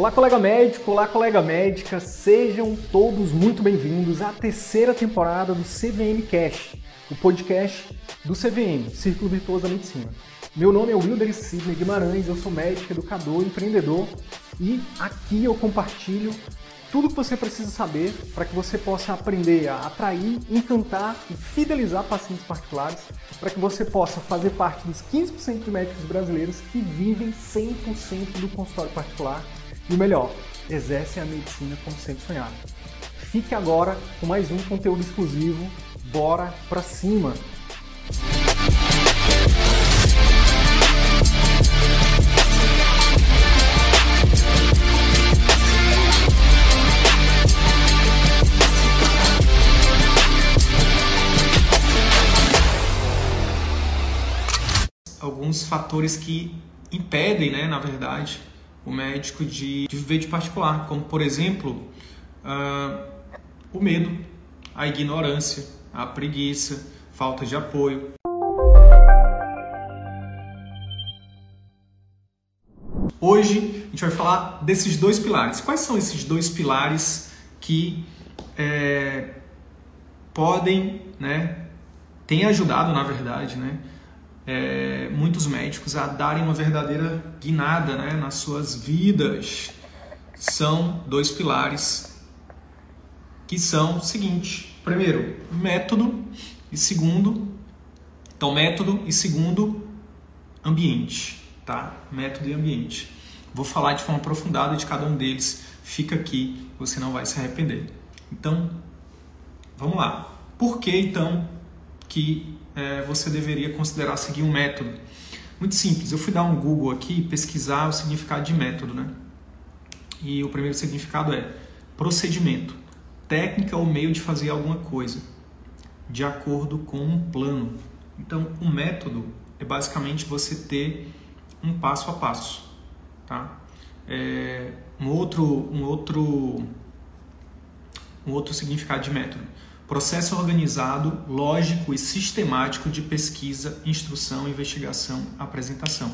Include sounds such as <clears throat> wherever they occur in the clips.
Olá, colega médico, olá, colega médica, sejam todos muito bem-vindos à terceira temporada do CVM Cash, o podcast do CVM, Círculo Virtuoso da Medicina. Meu nome é Wilder Sidney Guimarães, eu sou médico, educador, empreendedor e aqui eu compartilho tudo que você precisa saber para que você possa aprender a atrair, encantar e fidelizar pacientes particulares, para que você possa fazer parte dos 15% de médicos brasileiros que vivem 100% do consultório particular e o melhor, exercem a medicina como sempre sonhado. Fique agora com mais um conteúdo exclusivo. Bora pra cima! alguns fatores que impedem, né, na verdade, o médico de, de viver de particular, como por exemplo uh, o medo, a ignorância, a preguiça, falta de apoio. Hoje a gente vai falar desses dois pilares. Quais são esses dois pilares que é, podem, né, têm ajudado, na verdade, né, é, muitos médicos a darem uma verdadeira guinada né, nas suas vidas. São dois pilares que são o seguinte: primeiro, método, e segundo, então, método e segundo, ambiente, tá? Método e ambiente. Vou falar de forma aprofundada de cada um deles. Fica aqui, você não vai se arrepender. Então, vamos lá. Por que então que é, você deveria considerar seguir um método? Muito simples. Eu fui dar um Google aqui pesquisar o significado de método, né? E o primeiro significado é procedimento, técnica ou meio de fazer alguma coisa, de acordo com um plano. Então, um método é basicamente você ter um passo a passo, tá? É, um outro, um outro, um outro significado de método processo organizado, lógico e sistemático de pesquisa, instrução, investigação, apresentação.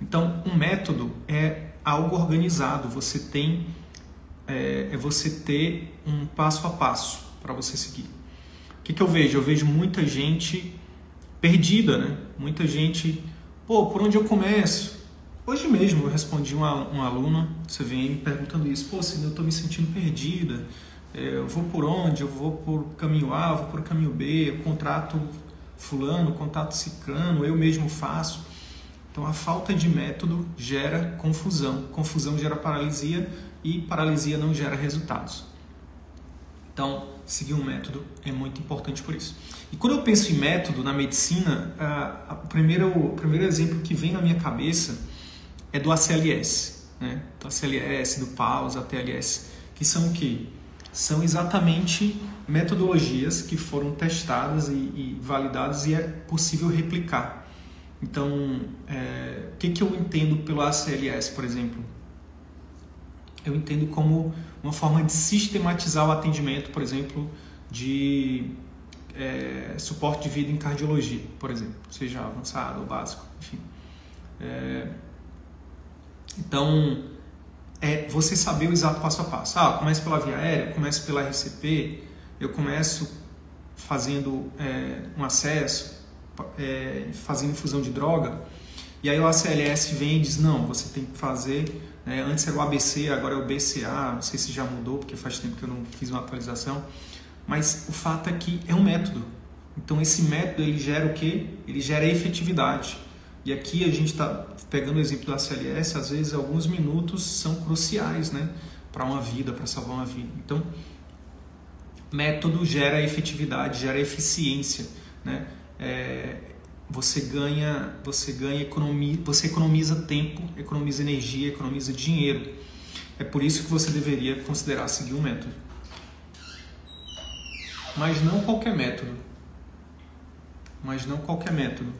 Então, um método é algo organizado. Você tem é, é você ter um passo a passo para você seguir. O que, que eu vejo? Eu vejo muita gente perdida, né? Muita gente, pô, por onde eu começo? Hoje mesmo eu respondi uma, uma aluna, você vem me perguntando isso, pô, se eu estou me sentindo perdida eu vou por onde, eu vou por caminho A, eu vou por caminho B, eu contrato fulano, contrato ciclano, eu mesmo faço. Então a falta de método gera confusão, confusão gera paralisia e paralisia não gera resultados. Então, seguir um método é muito importante por isso. E quando eu penso em método na medicina, a, a o primeiro exemplo que vem na minha cabeça é do ACLS, né? do ACLS, do PAUS, ATLS, que são o quê? São exatamente metodologias que foram testadas e, e validadas e é possível replicar. Então, é, o que, que eu entendo pelo ACLS, por exemplo? Eu entendo como uma forma de sistematizar o atendimento, por exemplo, de é, suporte de vida em cardiologia, por exemplo, seja avançado ou básico, enfim. É, então, é você saber o exato passo a passo. Ah, começo pela via aérea, começo pela RCP, eu começo fazendo é, um acesso, é, fazendo infusão de droga, e aí o ACLS vem e diz, não, você tem que fazer, né, antes era o ABC, agora é o BCA, não sei se já mudou, porque faz tempo que eu não fiz uma atualização, mas o fato é que é um método. Então esse método ele gera o quê? Ele gera efetividade. E aqui a gente está pegando o exemplo da CLS, às vezes alguns minutos são cruciais né, para uma vida, para salvar uma vida. Então, método gera efetividade, gera eficiência. Né? É, você ganha, você ganha economia, você economiza tempo, economiza energia, economiza dinheiro. É por isso que você deveria considerar seguir um método. Mas não qualquer método. Mas não qualquer método.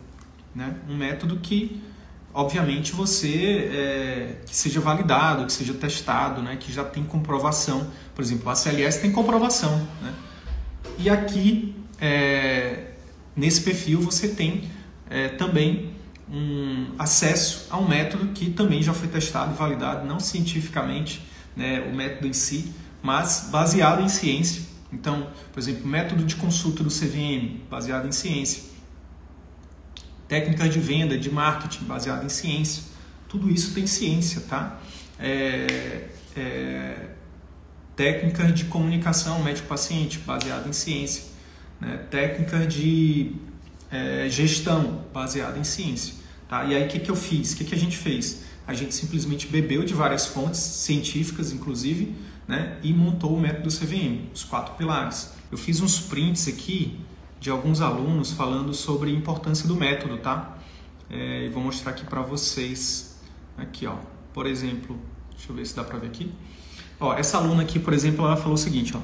Né? Um método que, obviamente, você é, que seja validado, que seja testado, né? que já tem comprovação. Por exemplo, a CLS tem comprovação. Né? E aqui, é, nesse perfil, você tem é, também um acesso a um método que também já foi testado validado, não cientificamente, né, o método em si, mas baseado em ciência. Então, por exemplo, método de consulta do CVM, baseado em ciência. Técnicas de venda, de marketing, baseado em ciência. Tudo isso tem ciência, tá? É, é, técnicas de comunicação médico-paciente, baseado em ciência. Né? Técnicas de é, gestão, baseado em ciência. Tá? E aí o que, que eu fiz? O que, que a gente fez? A gente simplesmente bebeu de várias fontes científicas, inclusive, né? e montou o método CVM, os quatro pilares. Eu fiz uns prints aqui de alguns alunos falando sobre a importância do método, tá? É, e vou mostrar aqui para vocês. Aqui, ó. Por exemplo, deixa eu ver se dá para ver aqui. Ó, essa aluna aqui, por exemplo, ela falou o seguinte, ó.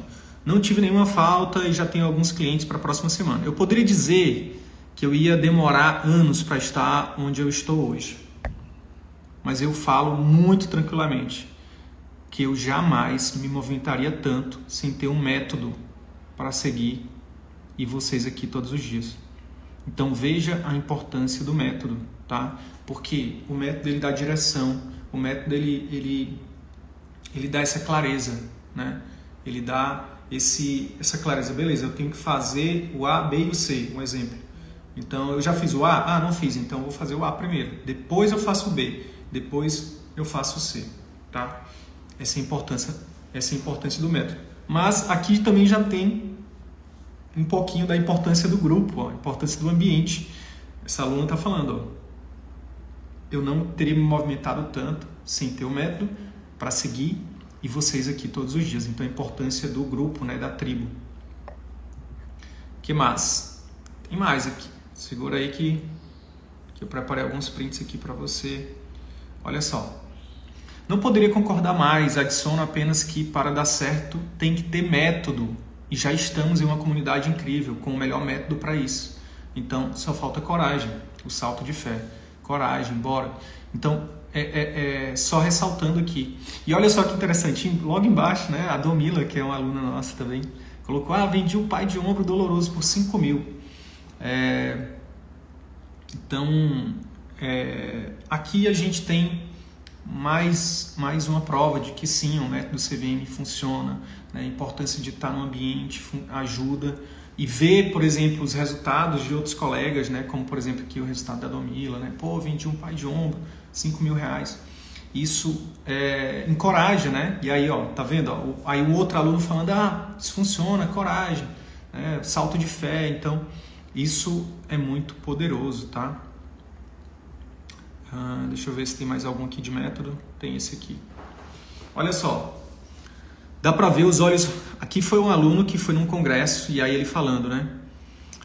Não tive nenhuma falta e já tenho alguns clientes para a próxima semana. Eu poderia dizer que eu ia demorar anos para estar onde eu estou hoje. Mas eu falo muito tranquilamente que eu jamais me movimentaria tanto sem ter um método para seguir e vocês aqui todos os dias. Então veja a importância do método, tá? Porque o método ele dá direção, o método ele ele ele dá essa clareza, né? Ele dá esse essa clareza, beleza? Eu tenho que fazer o A, B e o C, um exemplo. Então eu já fiz o A, ah, não fiz, então vou fazer o A primeiro. Depois eu faço o B, depois eu faço o C, tá? Essa é importância, essa é importância do método. Mas aqui também já tem um pouquinho da importância do grupo, ó, a importância do ambiente. Essa aluna está falando, ó, eu não teria me movimentado tanto sem ter o método para seguir e vocês aqui todos os dias. Então a importância do grupo, né, da tribo. Que mais? Tem mais aqui. Segura aí que, que eu preparei alguns prints aqui para você. Olha só. Não poderia concordar mais, adiciono apenas que para dar certo tem que ter método e já estamos em uma comunidade incrível com o melhor método para isso. Então só falta coragem, o salto de fé. Coragem, bora. Então é, é, é, só ressaltando aqui. E olha só que interessante, logo embaixo, né, a Domila, que é uma aluna nossa também, colocou: Ah, vendi o pai de ombro doloroso por 5 mil. É, então, é, aqui a gente tem mais, mais uma prova de que sim, o método CVM funciona, né? a importância de estar no ambiente ajuda e ver, por exemplo, os resultados de outros colegas, né? como por exemplo aqui o resultado da Domila, né? pô, vendi um pai de ombro, 5 mil reais. Isso é, encoraja, né? E aí, ó, tá vendo? Ó, aí o outro aluno falando, ah, isso funciona, coragem, né? salto de fé. Então, isso é muito poderoso, tá? Ah, deixa eu ver se tem mais algum aqui de método. Tem esse aqui. Olha só. Dá para ver os olhos. Aqui foi um aluno que foi num congresso e aí ele falando, né?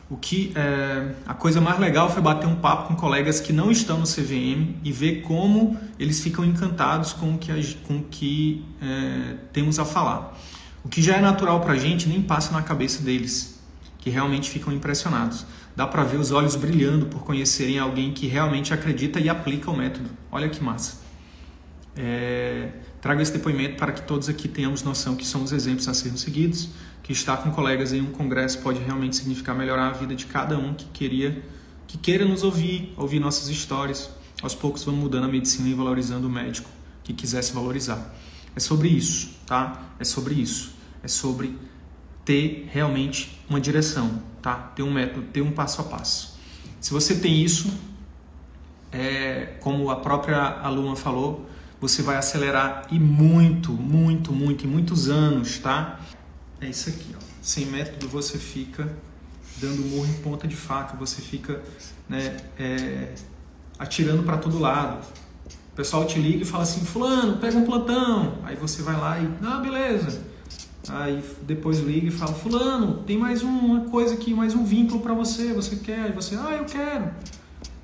O que é, a coisa mais legal foi bater um papo com colegas que não estão no CVM e ver como eles ficam encantados com o que, com o que é, temos a falar. O que já é natural para a gente nem passa na cabeça deles, que realmente ficam impressionados. Dá para ver os olhos brilhando por conhecerem alguém que realmente acredita e aplica o método. Olha que massa. É, trago esse depoimento para que todos aqui tenhamos noção que somos exemplos a serem seguidos, que estar com colegas em um congresso pode realmente significar melhorar a vida de cada um que queria, que queira nos ouvir, ouvir nossas histórias. Aos poucos vamos mudando a medicina e valorizando o médico que quisesse valorizar. É sobre isso, tá? É sobre isso. É sobre ter realmente uma direção, tá? Ter um método, ter um passo a passo. Se você tem isso, é, como a própria aluna falou, você vai acelerar e muito, muito, muito, em muitos anos, tá? É isso aqui, ó. Sem método você fica dando murro em ponta de faca, você fica né, é, atirando para todo lado. O pessoal te liga e fala assim, fulano, pega um plantão. Aí você vai lá e, ah, beleza Aí depois liga e fala: Fulano, tem mais uma coisa aqui, mais um vínculo para você. Você quer? Aí você, ah, eu quero.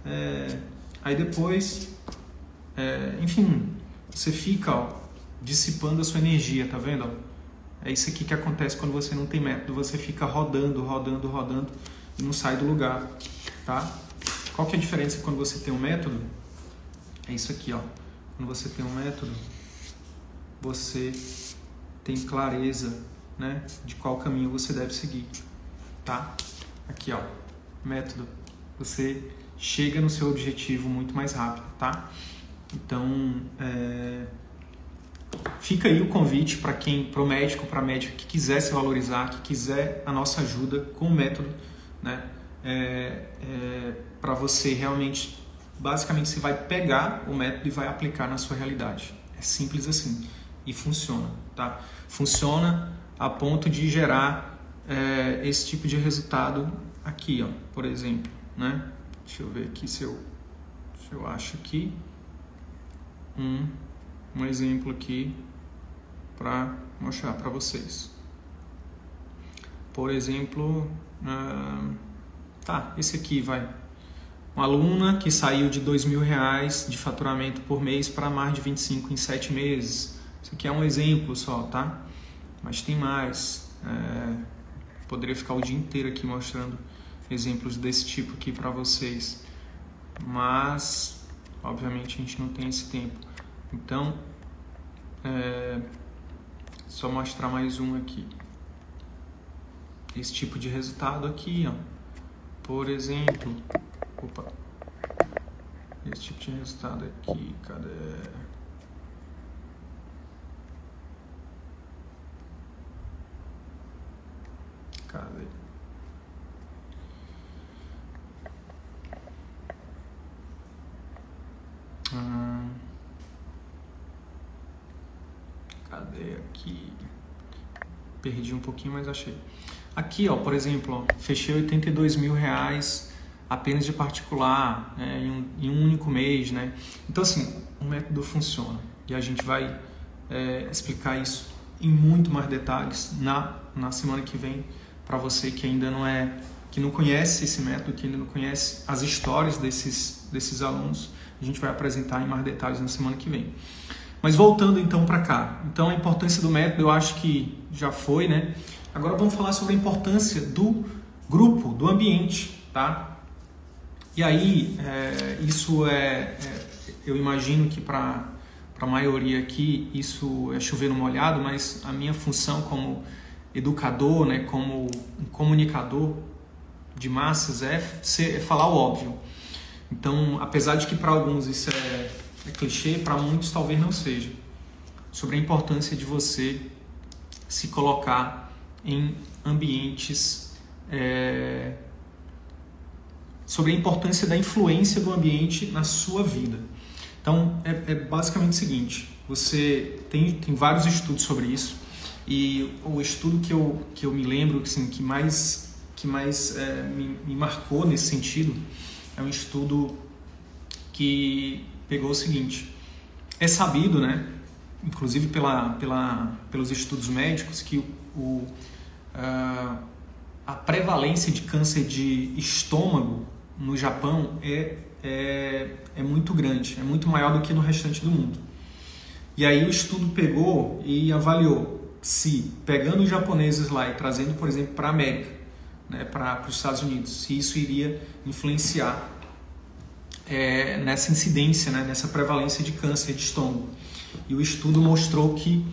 É, aí depois, é, enfim, você fica ó, dissipando a sua energia, tá vendo? É isso aqui que acontece quando você não tem método. Você fica rodando, rodando, rodando e não sai do lugar, tá? Qual que é a diferença quando você tem um método? É isso aqui, ó. Quando você tem um método, você tem clareza né, de qual caminho você deve seguir. Tá? Aqui, ó, método. Você chega no seu objetivo muito mais rápido, tá? Então, é, fica aí o convite para quem, para o médico, para a médica que quiser se valorizar, que quiser a nossa ajuda com o método, né? É, é, para você realmente, basicamente, você vai pegar o método e vai aplicar na sua realidade. É simples assim e funciona, tá? Funciona a ponto de gerar é, esse tipo de resultado aqui, ó, por exemplo, né? Deixa eu ver aqui se eu, se eu acho aqui um, um exemplo aqui para mostrar para vocês. Por exemplo, uh, tá, esse aqui vai. Uma aluna que saiu de dois mil reais de faturamento por mês para mais de 25 em sete meses. Isso aqui é um exemplo só, tá? Mas tem mais. É, poderia ficar o dia inteiro aqui mostrando exemplos desse tipo aqui para vocês. Mas, obviamente, a gente não tem esse tempo. Então, é, só mostrar mais um aqui. Esse tipo de resultado aqui, ó. Por exemplo, opa, esse tipo de resultado aqui, cadê? Cadê? Hum. Cadê aqui? Perdi um pouquinho, mas achei. Aqui, ó, por exemplo, ó, fechei 82 mil reais apenas de particular né, em, um, em, um, único mês, né? Então, assim, o método funciona e a gente vai é, explicar isso em muito mais detalhes na, na semana que vem para você que ainda não é, que não conhece esse método, que ainda não conhece as histórias desses, desses alunos a gente vai apresentar em mais detalhes na semana que vem. Mas voltando então para cá. Então a importância do método eu acho que já foi, né? Agora vamos falar sobre a importância do grupo, do ambiente, tá? E aí, é, isso é, é, eu imagino que para a maioria aqui isso é chover no molhado, mas a minha função como educador, né, como um comunicador de massas é, ser, é falar o óbvio. Então, apesar de que para alguns isso é, é clichê, para muitos talvez não seja. Sobre a importância de você se colocar em ambientes. É, sobre a importância da influência do ambiente na sua vida. Então, é, é basicamente o seguinte: você tem, tem vários estudos sobre isso, e o estudo que eu, que eu me lembro assim, que mais, que mais é, me, me marcou nesse sentido é um estudo que pegou o seguinte: é sabido, né, inclusive pela, pela, pelos estudos médicos, que o, uh, a prevalência de câncer de estômago no Japão é, é, é muito grande, é muito maior do que no restante do mundo. E aí o estudo pegou e avaliou se, pegando os japoneses lá e trazendo, por exemplo, para a América, né, para os Estados Unidos, se isso iria influenciar é, nessa incidência, né, nessa prevalência de câncer de estômago. E o estudo mostrou que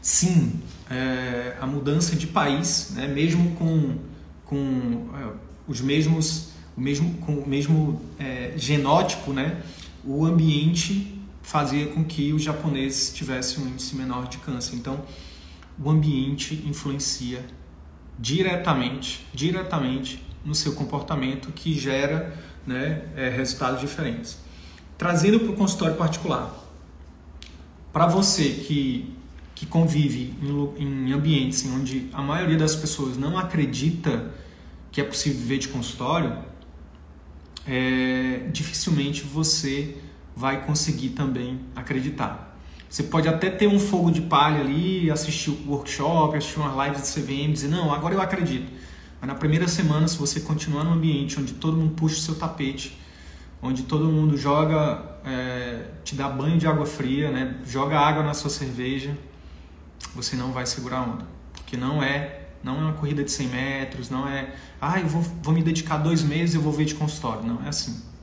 sim, é, a mudança de país, né, mesmo com, com é, os mesmos, o mesmo, com o mesmo é, genótipo, né, o ambiente fazia com que os japoneses tivessem um índice menor de câncer. Então, o ambiente influencia diretamente, diretamente no seu comportamento que gera né, é, resultados diferentes. Trazendo para o consultório particular, para você que, que convive em, em ambientes onde a maioria das pessoas não acredita que é possível viver de consultório, é, dificilmente você vai conseguir também acreditar. Você pode até ter um fogo de palha ali, assistir o workshop, assistir umas lives de CVM dizer, não, agora eu acredito. Mas na primeira semana, se você continuar num ambiente onde todo mundo puxa o seu tapete, onde todo mundo joga, é, te dá banho de água fria, né? joga água na sua cerveja, você não vai segurar a onda. Porque não é não é uma corrida de 100 metros, não é, ah, eu vou, vou me dedicar dois meses e eu vou ver de consultório. Não, é assim.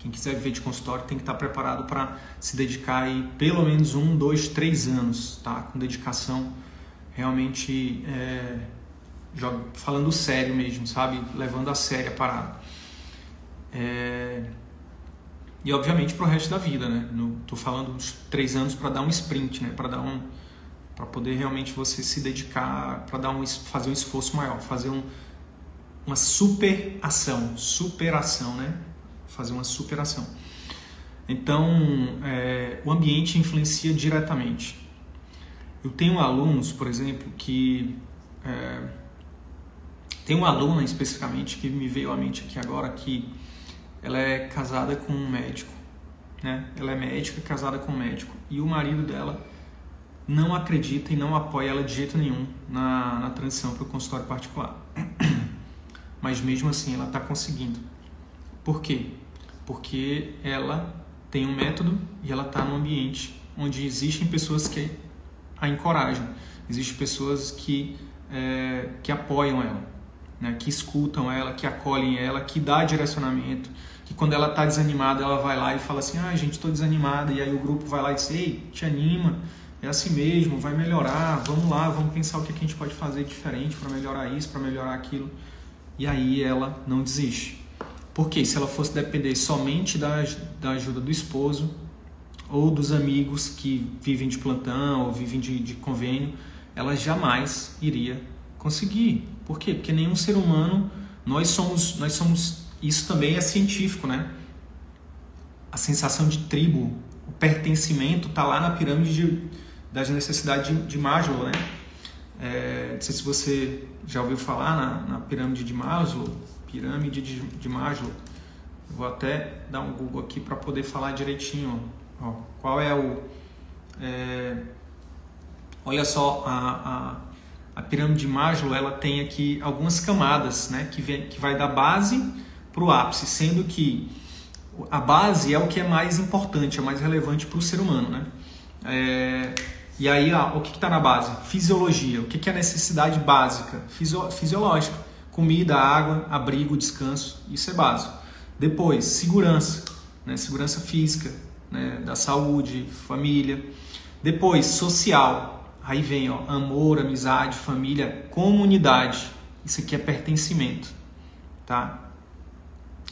Quem quiser viver de consultório tem que estar preparado para se dedicar aí pelo menos um, dois, três anos, tá? Com dedicação realmente é, falando sério mesmo, sabe? Levando a sério a parada. É... E obviamente para o resto da vida, né? No, tô falando uns três anos para dar um sprint, né? Para dar um, para poder realmente você se dedicar, para dar um, fazer um esforço maior, fazer um, uma super ação, né? Fazer uma superação. Então, é, o ambiente influencia diretamente. Eu tenho alunos, por exemplo, que é, tem uma aluna especificamente que me veio à mente aqui agora que ela é casada com um médico, né? Ela é médica, casada com um médico e o marido dela não acredita e não apoia ela de jeito nenhum na, na transição para o consultório particular. <clears throat> Mas mesmo assim ela está conseguindo. Por quê? Porque ela tem um método e ela está num ambiente onde existem pessoas que a encorajam, existem pessoas que, é, que apoiam ela, né? que escutam ela, que acolhem ela, que dá direcionamento, que quando ela está desanimada ela vai lá e fala assim, ah gente, estou desanimada, e aí o grupo vai lá e diz, ei, te anima, é assim mesmo, vai melhorar, vamos lá, vamos pensar o que a gente pode fazer diferente para melhorar isso, para melhorar aquilo. E aí ela não desiste. Porque se ela fosse depender somente da, da ajuda do esposo ou dos amigos que vivem de plantão ou vivem de, de convênio, ela jamais iria conseguir. Por quê? Porque nenhum ser humano, nós somos, nós somos, isso também é científico, né? A sensação de tribo, o pertencimento está lá na pirâmide de, das necessidades de, de Maslow, né? É, não sei se você já ouviu falar na, na pirâmide de Maslow, pirâmide de, de Maslow. Vou até dar um Google aqui para poder falar direitinho. Ó, qual é o. É, olha só, a, a, a, pirâmide de Maslow ela tem aqui algumas camadas né, que, vem, que vai da base para o ápice, sendo que a base é o que é mais importante, é mais relevante para o ser humano. Né? É, e aí, ó, o que está na base? Fisiologia. O que, que é a necessidade básica? Fisio, fisiológica. Comida, água, abrigo, descanso. Isso é básico. Depois, segurança. Né? Segurança física, né? da saúde, família. Depois, social. Aí vem ó, amor, amizade, família, comunidade. Isso aqui é pertencimento. Tá?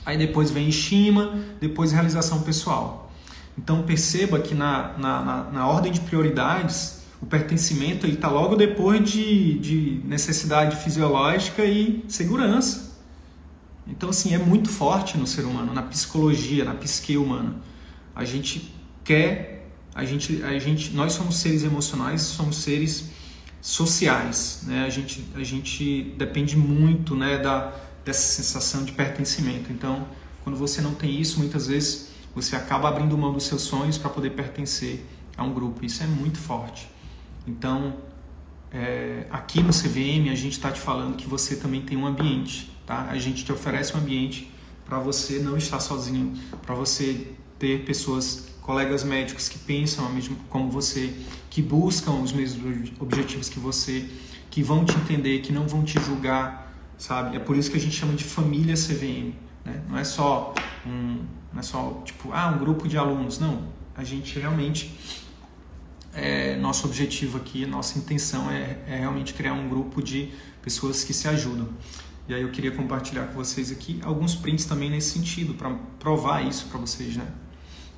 Aí depois vem estima, depois realização pessoal. Então perceba que na, na, na, na ordem de prioridades, o pertencimento está logo depois de, de necessidade fisiológica e segurança. Então, assim, é muito forte no ser humano, na psicologia, na psique humana. A gente quer, a gente, a gente, nós somos seres emocionais, somos seres sociais, né? A gente, a gente depende muito, né, da dessa sensação de pertencimento. Então, quando você não tem isso, muitas vezes você acaba abrindo mão dos seus sonhos para poder pertencer a um grupo. Isso é muito forte. Então, é, aqui no CVM a gente está te falando que você também tem um ambiente, tá? A gente te oferece um ambiente para você não estar sozinho, para você ter pessoas, colegas médicos que pensam mesmo como você, que buscam os mesmos objetivos que você, que vão te entender, que não vão te julgar, sabe? É por isso que a gente chama de família CVM, né? Não é só um, não é só tipo, ah, um grupo de alunos. Não, a gente realmente, é, nosso objetivo aqui, nossa intenção é, é realmente criar um grupo de pessoas que se ajudam. E aí eu queria compartilhar com vocês aqui alguns prints também nesse sentido, para provar isso para vocês, né?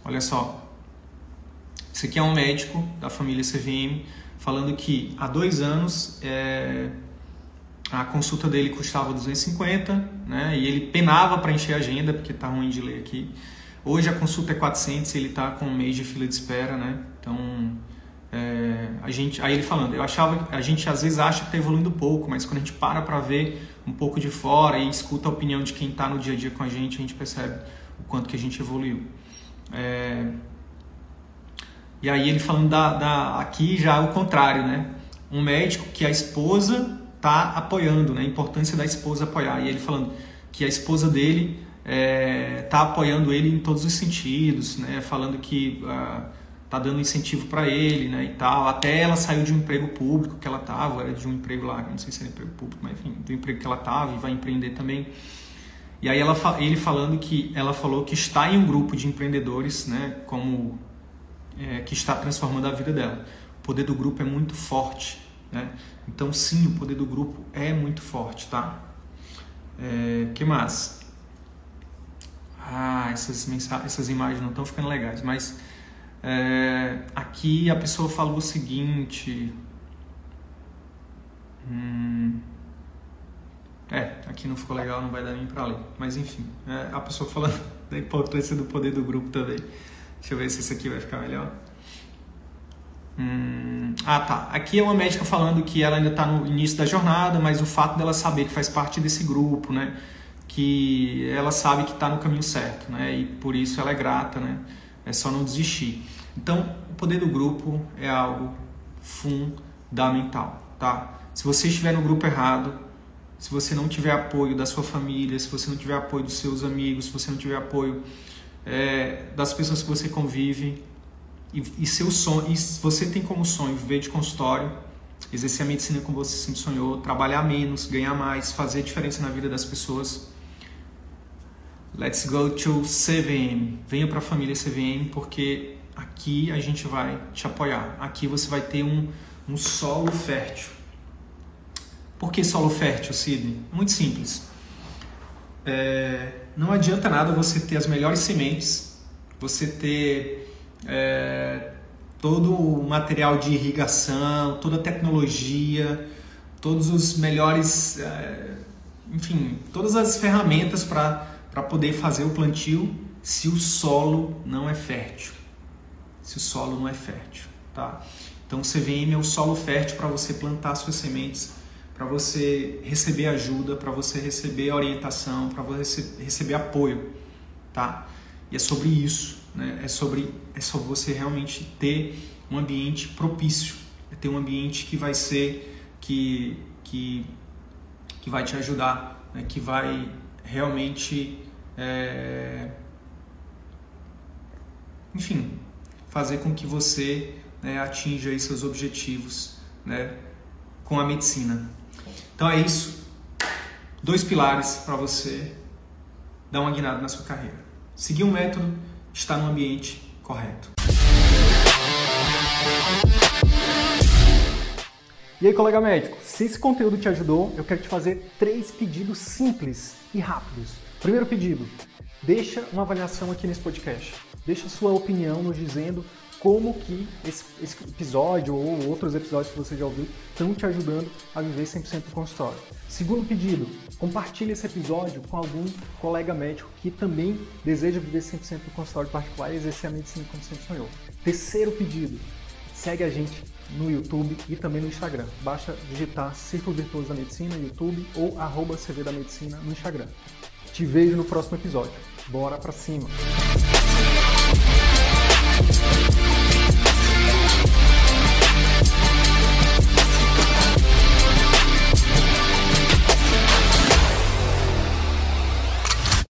Olha só, esse aqui é um médico da família CVM falando que há dois anos é, a consulta dele custava 250, né? E ele penava para encher a agenda, porque tá ruim de ler aqui. Hoje a consulta é 400 e ele tá com um mês de fila de espera, né? Então, é, a gente, aí ele falando, eu achava, a gente às vezes acha que tá evoluindo pouco, mas quando a gente para para ver um pouco de fora e escuta a opinião de quem tá no dia a dia com a gente, a gente percebe o quanto que a gente evoluiu. É, e aí ele falando da, da aqui já é o contrário, né? Um médico que a esposa tá apoiando, né? A importância da esposa apoiar. E ele falando que a esposa dele é, tá apoiando ele em todos os sentidos, né? Falando que uh, tá dando incentivo para ele, né? E tal. Até ela saiu de um emprego público que ela tava, era de um emprego lá, não sei se era emprego público, mas enfim, do emprego que ela tava e vai empreender também. E aí ela, ele falando que ela falou que está em um grupo de empreendedores, né? Como é, que está transformando a vida dela. O poder do grupo é muito forte, né? Então, sim, o poder do grupo é muito forte, tá? É, que mais? ah, essas, mensagens, essas imagens não estão ficando legais, mas é, aqui a pessoa falou o seguinte. Hum, é, aqui não ficou legal, não vai dar nem para ler. Mas enfim, é, a pessoa falando <laughs> da importância do poder do grupo também. Deixa eu ver se esse aqui vai ficar melhor. Hum, ah, tá. Aqui é uma médica falando que ela ainda está no início da jornada, mas o fato dela saber que faz parte desse grupo, né? Que ela sabe que está no caminho certo, né? E por isso ela é grata, né? É só não desistir. Então, o poder do grupo é algo fundamental, tá? Se você estiver no grupo errado, se você não tiver apoio da sua família, se você não tiver apoio dos seus amigos, se você não tiver apoio é, das pessoas que você convive, e, e seu sonho, e você tem como sonho viver de consultório, exercer a medicina como você sempre sonhou, trabalhar menos, ganhar mais, fazer diferença na vida das pessoas, let's go to CVM. Venha para a família CVM porque aqui a gente vai te apoiar. Aqui você vai ter um, um solo fértil. Por que solo fértil, Sidney? Muito simples. É, não adianta nada você ter as melhores sementes, você ter é, todo o material de irrigação, toda a tecnologia, todos os melhores, é, enfim, todas as ferramentas para poder fazer o plantio se o solo não é fértil. Se o solo não é fértil, tá? Então o CVM é o solo fértil para você plantar suas sementes, para você receber ajuda, para você receber orientação, para você receber apoio, tá? E é sobre isso né? É sobre é só você realmente ter um ambiente propício, é ter um ambiente que vai ser que que que vai te ajudar, né? que vai realmente é... enfim fazer com que você né, atinja seus objetivos né, com a medicina. Então é isso. Dois pilares para você dar uma guinada na sua carreira. Seguir um método está no ambiente correto. E aí, colega médico, se esse conteúdo te ajudou, eu quero te fazer três pedidos simples e rápidos. Primeiro pedido, deixa uma avaliação aqui nesse podcast. Deixa sua opinião nos dizendo como que esse, esse, episódio ou outros episódios que você já ouviu estão te ajudando a viver 100% do consultório. Segundo pedido, compartilhe esse episódio com algum colega médico que também deseja viver 100% do consultório particular e exercer a medicina como sempre sonhou. Terceiro pedido, segue a gente no YouTube e também no Instagram. Basta digitar Círculo Virtuoso da Medicina no YouTube ou arroba CV da Medicina no Instagram. Te vejo no próximo episódio. Bora pra cima!